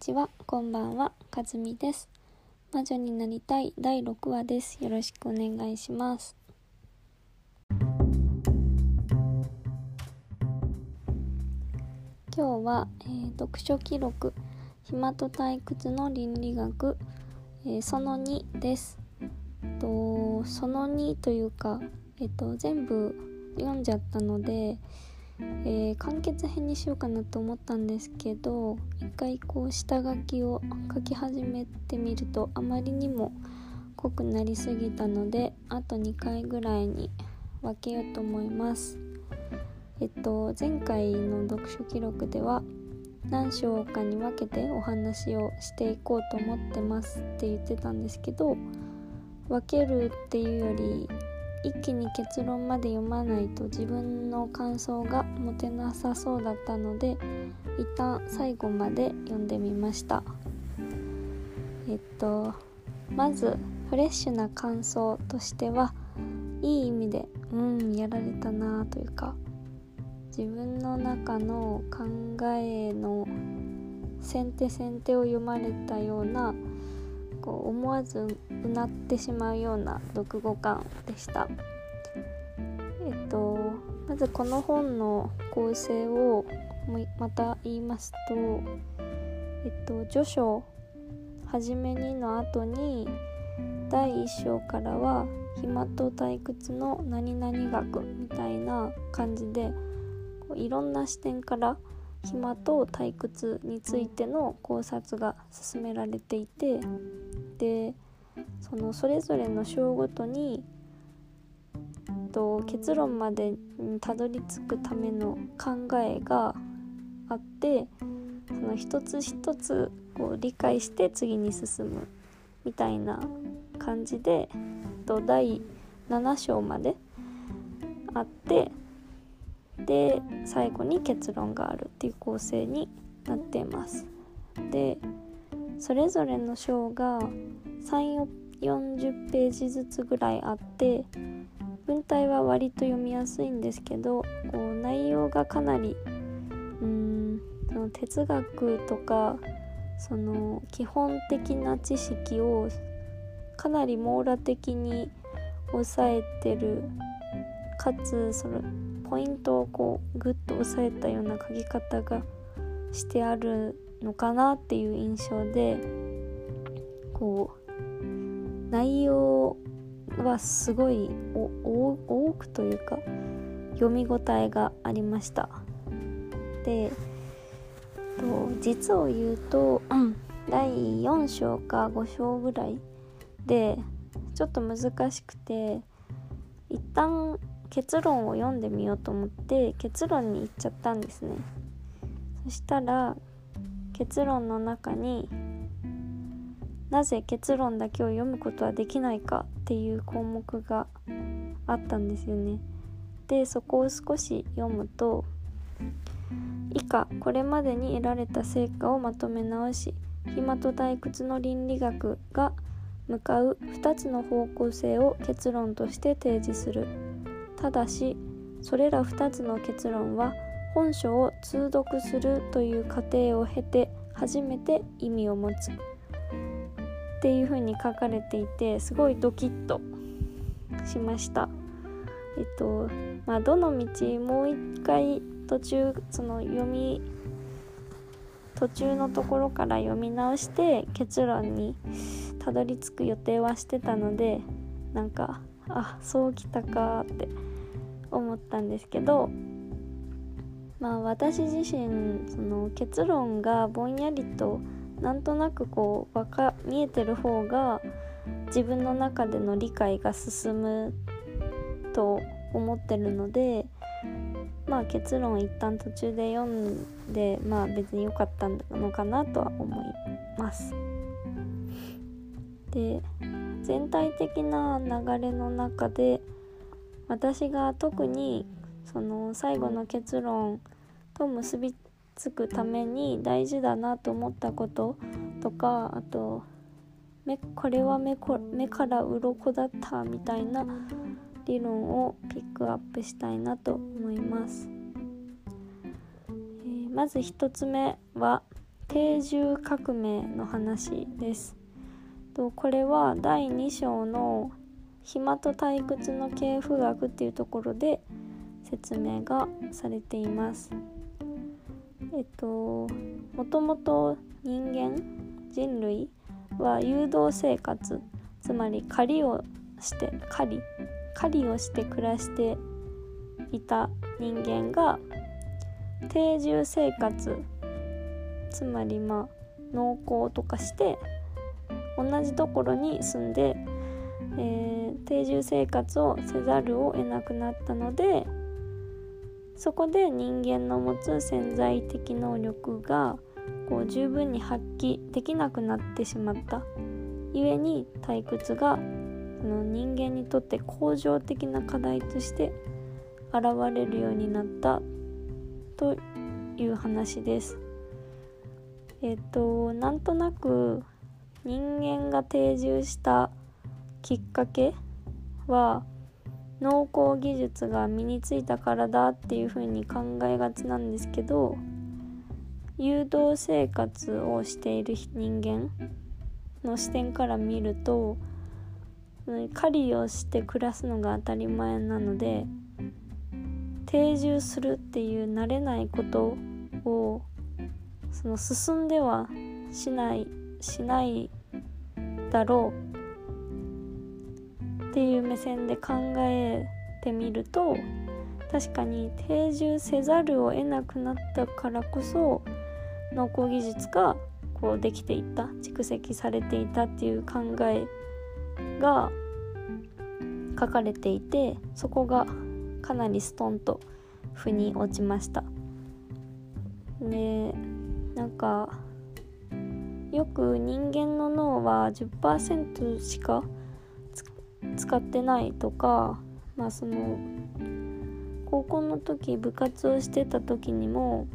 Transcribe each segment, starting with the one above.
ちは、こんばんは、かずみです。魔女になりたい第6話です。よろしくお願いします。今日は、えー読書記録暇と退屈の倫理学、えーその2です。とその2というか、えっと全部読んじゃったので、えー完結編にしようかなと思ったんですけど一回こう下書きを書き始めてみるとあまりにも濃くなりすぎたのであと2回ぐらいに分けようと思います。えっと前回の読書記録では何章かに分けてお話をしていこうと思ってますって言ってたんですけど分けるっていうより一気に結論まで読まないと自分の感想が持てなさそうだったので一旦最後まで読んでみました。えっとまずフレッシュな感想としてはいい意味でうんやられたなというか自分の中の考えの先手先手を読まれたようなこう思わずうなってしまうような読後感でした。えっとまずこの本の構成をまた言いますとえっと序章「はじめに」の後に第1章からは「暇と退屈の何々学」みたいな感じでこういろんな視点から暇と退屈についての考察が進められていてでそのそれぞれの章ごとにと結論までにたどり着くための考えがあってその一つ一つこう理解して次に進むみたいな感じでと第7章まであってで最後に結論があるっていう構成になっています。でそれぞれの章が340ページずつぐらいあって文体は割と読みやすいんですけどこう内容がかなりうーんその哲学とかその基本的な知識をかなり網羅的に抑えてるかつそのポイントをこうグッと押さえたような書き方がしてあるのかなっていう印象でこう内容はすごい多くというか読み応えがありました。でと実を言うと、うん、第4章か5章ぐらいでちょっと難しくて一旦結論を読んでみようと思って結論に行っちゃったんですね。そしたら結論の中になぜ結論だけを読むことはできないかっていう項目があったんですよね。でそこを少し読むと以下これまでに得られた成果をまとめ直し暇と退屈の倫理学が向かう2つの方向性を結論として提示する。ただしそれら2つの結論は本書を通読するという過程を経て初めて意味を持つ。っていう風に書かれていてすごいドキッとしました。えっとまあどの道もう一回途中その読み途中のところから読み直して結論にたどり着く予定はしてたのでなんかあそうきたかって思ったんですけどまあ私自身その結論がぼんやりとなんとなくこうわか見えてる方が自分の中での理解が進むと思ってるのでまあ結論一旦途中で読んでまあ別に良かったのかなとは思います。で全体的な流れの中で私が特にその最後の結論と結びつくために大事だなと思ったこととかあと目これは目こ目から鱗だったみたいな理論をピックアップしたいなと思います。えー、まず1つ目は定住革命の話ですとこれは第2章の暇と退屈の系譜学っていうところで説明がされています。えっともともと人間人類は誘導生活つまり狩りをして狩り狩りをして暮らしていた人間が定住生活つまりまあ農耕とかして同じところに住んで、えー、定住生活をせざるを得なくなったのでそこで人間の持つ潜在的能力がこう十分に発揮できなくなってしまった故に退屈がその人間にとって恒常的な課題として現れるようになったという話です。えっとなんとなく人間が定住したきっかけは農耕技術が身についたからだっていうふうに考えがちなんですけど誘導生活をしている人間の視点から見ると狩りをして暮らすのが当たり前なので定住するっていう慣れないことをその進んではしないしないだろうっていう目線で考えてみると確かに定住せざるを得なくなったからこそ農耕技術がこうできていった蓄積されていたっていう考えが書かれていてそこがかなりストンと腑に落ちました。でなんかよく人間の脳は10%しか使ってないとかまあその高校の時部活をしてた時にも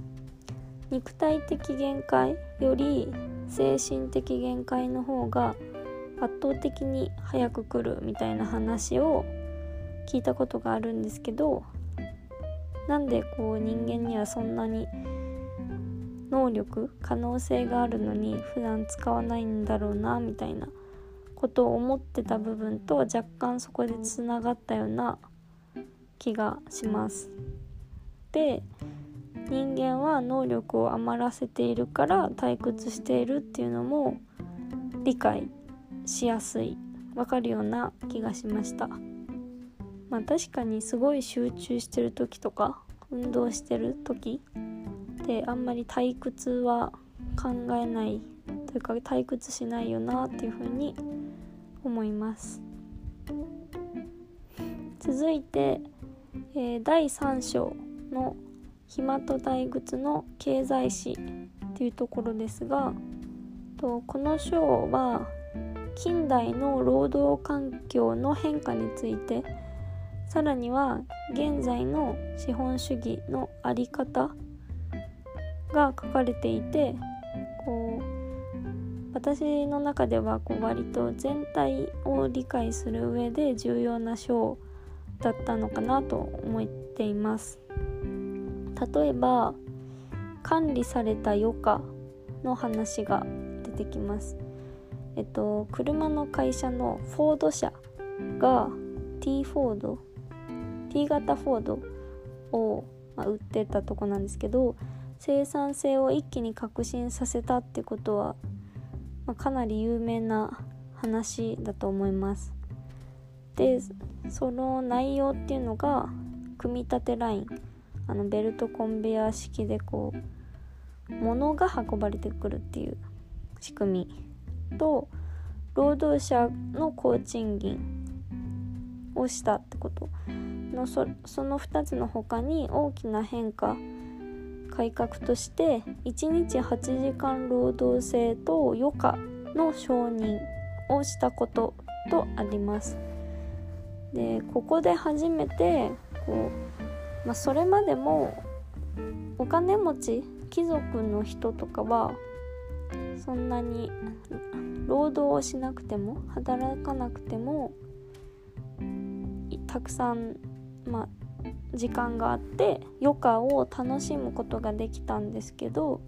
肉体的限界より精神的限界の方が圧倒的に早く来るみたいな話を聞いたことがあるんですけどなんでこう人間にはそんなに能力可能性があるのに普段使わないんだろうなみたいなことを思ってた部分と若干そこでつながったような気がします。で人間は能力を余らせているから退屈しているっていうのも理解しやすいわかるような気がしましたまあ確かにすごい集中してる時とか運動してる時ってあんまり退屈は考えないというか退屈しないよなっていうふうに思います。続いて、えー、第3章の暇と退屈の経済史っていうところですがとこの章は近代の労働環境の変化についてさらには現在の資本主義の在り方が書かれていて私の中ではこう割と全体を理解する上で重要な章だったのかなと思っています。例えば管理された余暇の話が出てきます。えっと車の会社のフォード社が T フォード T 型フォードを、ま、売ってたとこなんですけど生産性を一気に革新させたってことは、まあ、かなり有名な話だと思います。でその内容っていうのが組み立てラインあのベルトコンベヤー式でこう物が運ばれてくるっていう仕組みと労働者の高賃金をしたってことのそその2つの他に大きな変化改革として1日8時間労働制と余暇の承認をしたこととあります。でここで初めてこう、まあ、それまでもお金持ち貴族の人とかはそんなに労働をしなくても働かなくてもたくさん、まあ、時間があって余暇を楽しむことができたんですけど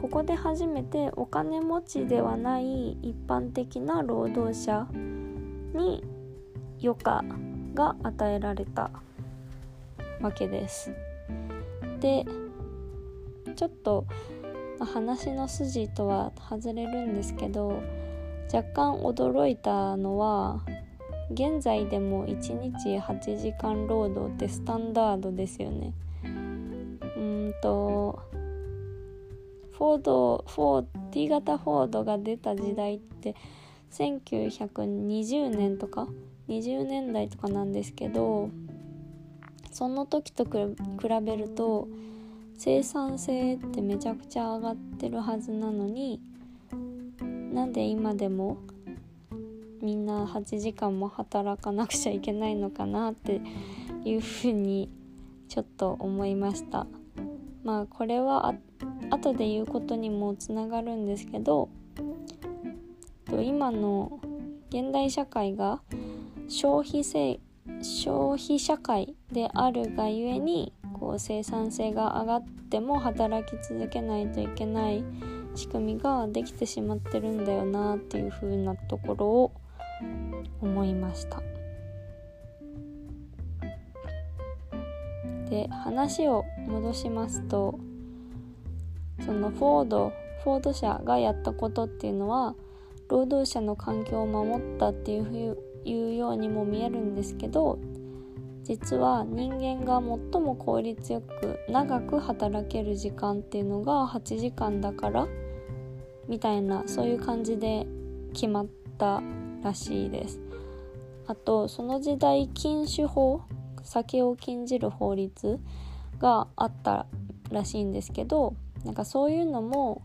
ここで初めてお金持ちではない一般的な労働者に余暇が与えられたわけです。でちょっと話の筋とは外れるんですけど若干驚いたのは現在でも1日8時間労働ってスタンダードですよね。うんとフォードフォー T 型フォードが出た時代って1920年とか20年代とかなんですけどその時と比べると生産性ってめちゃくちゃ上がってるはずなのになんで今でもみんな8時間も働かなくちゃいけないのかなっていうふうにちょっと思いました。まあこれは後で言うことにもつながるんですけど今の現代社会が消費性消費社会であるがゆえにこう生産性が上がっても働き続けないといけない仕組みができてしまってるんだよなっていう風なところを思いました。で話を戻しますとそのフォードフォード社がやったことっていうのは労働者の環境を守ったっていういうようにも見えるんですけど実は人間が最も効率よく長く働ける時間っていうのが8時間だからみたいなそういう感じで決まったらしいです。あとその時代禁酒法酒を禁じる法律があったらしいんですけどなんかそういうのも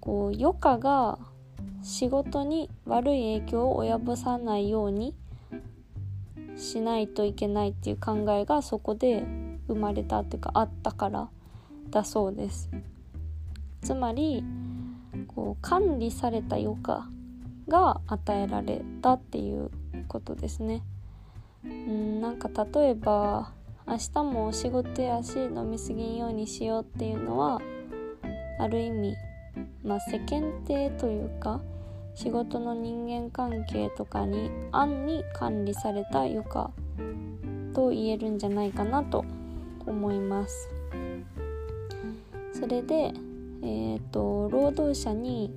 こう余暇が仕事に悪い影響を及ぼさないようにしないといけないっていう考えがそこで生まれたっていうかあったからだそうです。つまりこう管理された余暇が与えられたっていうことですね。うんなんか例えば明日もお仕事やし飲み過ぎんようにしようっていうのはある意味まあ世間体というか仕事の人間関係とかに暗に管理された余暇と言えるんじゃないかなと思います。それで、えーと、労働者に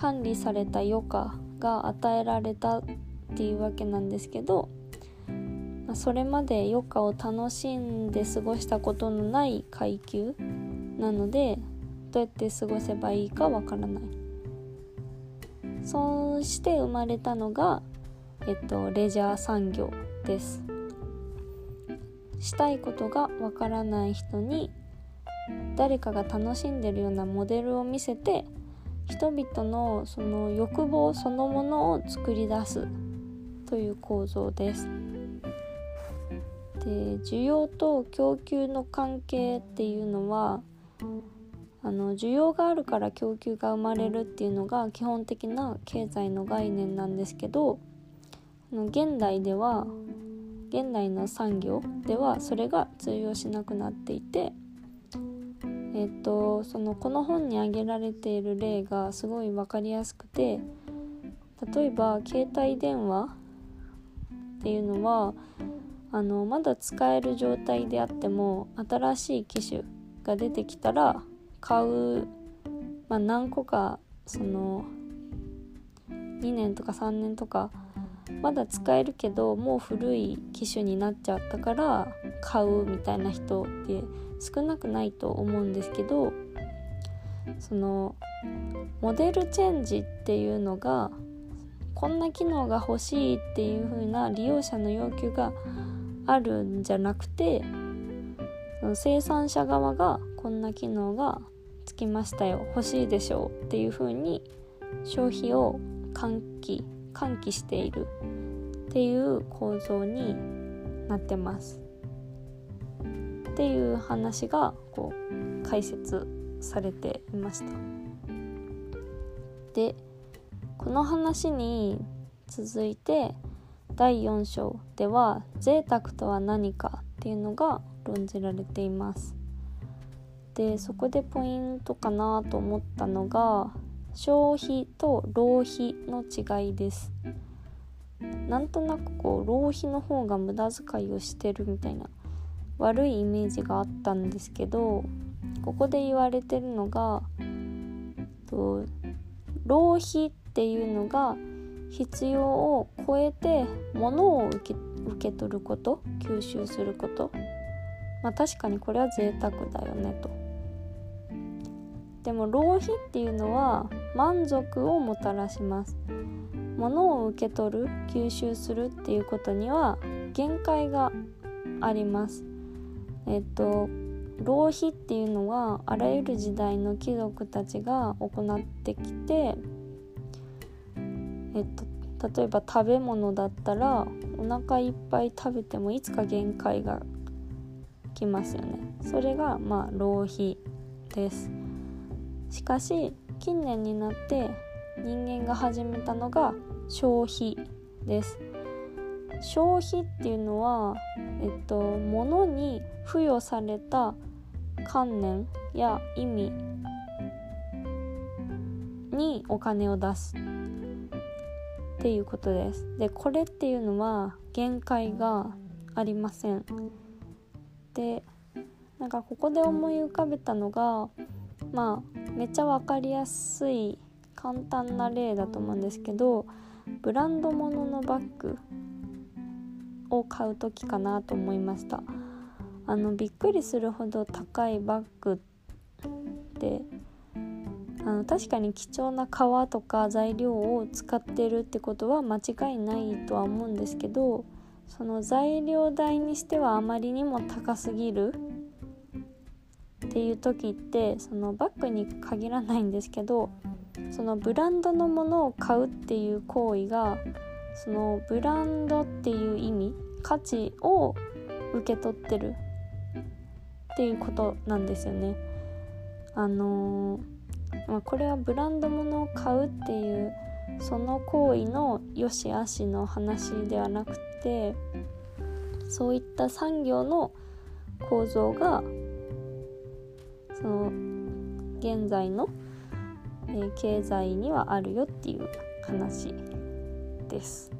管理された余暇が与えられたっていうわけなんですけどそれまで余暇を楽しんで過ごしたことのない階級なのでどうやって過ごせばいいかわからない。そうして生まれたのが、えっと、レジャー産業です。したいことがわからない人に誰かが楽しんでるようなモデルを見せて人々のその欲望そのものを作り出すという構造です。で需要と供給の関係っていうのはあの需要があるから供給が生まれるっていうのが基本的な経済の概念なんですけど現代では現代の産業ではそれが通用しなくなっていてえっとそのこの本に挙げられている例がすごい分かりやすくて例えば携帯電話っていうのはあのまだ使える状態であっても新しい機種が出てきたら買う、まあ、何個かその2年とか3年とかまだ使えるけどもう古い機種になっちゃったから買うみたいな人って少なくないと思うんですけどそのモデルチェンジっていうのがこんな機能が欲しいっていう風な利用者の要求があるんじゃなくて生産者側がこんな機能がつきましたよ欲しいでしょうっていう風に消費を喚起喚起しているっていう構造になってます。っていう話がこう解説されていました。でこの話に続いて第4章では贅沢とは何かっていうのが論じられています。でそこでポイントかなと思ったのが消費と浪費の違いです。なんとなくこう浪費の方が無駄遣いをしてるみたいな悪いイメージがあったんですけどここで言われてるのがと浪費っていうのが必要を超えて物を受け受け取ること吸収すること。まあ確かにこれは贅沢だよねと。でも浪費っていうのは満足をもたらします。物を受け取る吸収するっていうことには限界があります。えっと浪費っていうのはあらゆる時代の貴族たちが行ってきてえっと例えば食べ物だったらお腹いっぱい食べてもいつか限界がきますよね。それがまあ浪費です。しかし近年になって人間が始めたのが消費です。消費っていうのはえっと物に付与された観念や意味にお金を出すっていうことです。でこれっていうのは限界がありません。でなんかここで思い浮かべたのがまあめっちゃ分かりやすい簡単な例だと思うんですけどブランド物のバッグ。を買う時かなと思いました。あのびっくりするほど高いバッグってあの確かに貴重な革とか材料を使ってるってことは間違いないとは思うんですけどその材料代にしてはあまりにも高すぎるっていう時ってそのバッグに限らないんですけどそのブランドのものを買うっていう行為がそのブランドっていう意味価値を受け取ってるっていうことなんですよね。あのー、まあ、これはブランド物を買うっていうその行為の良し悪しの話ではなくてそういった産業の構造がその現在の、えー、経済にはあるよっていう話です。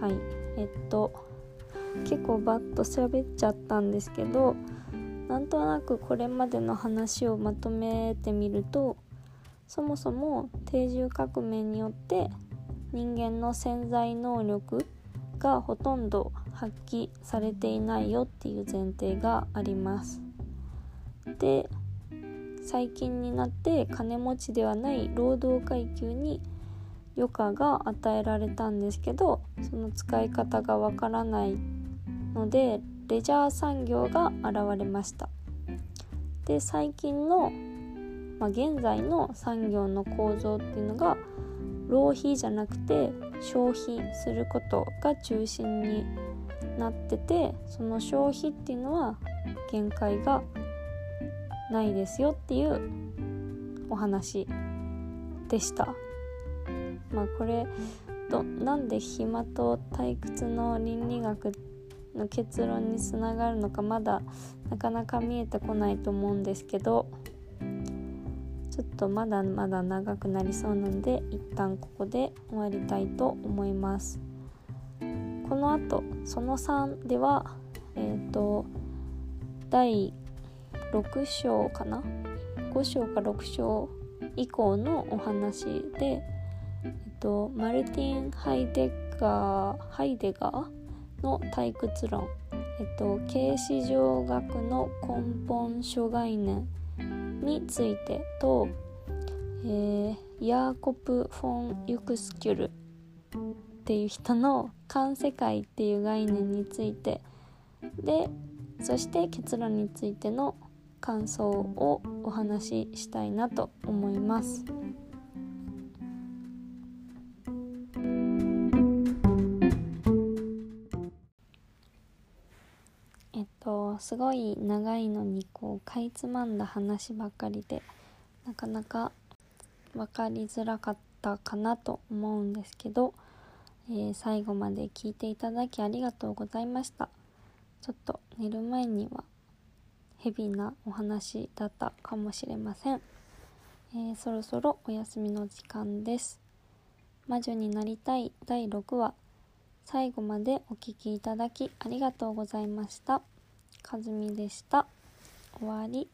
はいえっと結構バッと喋っちゃったんですけどなんとなくこれまでの話をまとめてみるとそもそも定住革命によって人間の潜在能力がほとんど発揮されていないよっていう前提があります。で最近になって金持ちではない労働階級に余暇が与えられたんですけどその使い方がわからないのでレジャー産業が現れましたで最近の、まあ、現在の産業の構造っていうのが浪費じゃなくて消費することが中心になっててその消費っていうのは限界がないですよっていうお話でした。まあこれどなんで暇と退屈の倫理学の結論につながるのかまだなかなか見えてこないと思うんですけどちょっとまだまだ長くなりそうなので一旦ここで終わりたいと思います。このあとその3ではえっ、ー、と第6章かな？5章か6章以降のお話で、と、マルティン・ハイデガーハイデガーの退屈論、えっと、形式上学の根本諸概念についてと、えー、ヤーコプ・フォン・ユクスキュルっていう人の環世界っていう概念についてでそして結論についての感想をお話ししたいなと思います。すごい長いのにこうかいつまんだ話ばっかりでなかなか分かりづらかったかなと思うんですけど、えー、最後まで聞いていただきありがとうございました。ちょっと寝る前にはヘビーなお話だったかもしれません、えー、そろそろお休みの時間です。魔女になりたい第6話最後までお聴きいただきありがとうございました。かずみでした。終わり。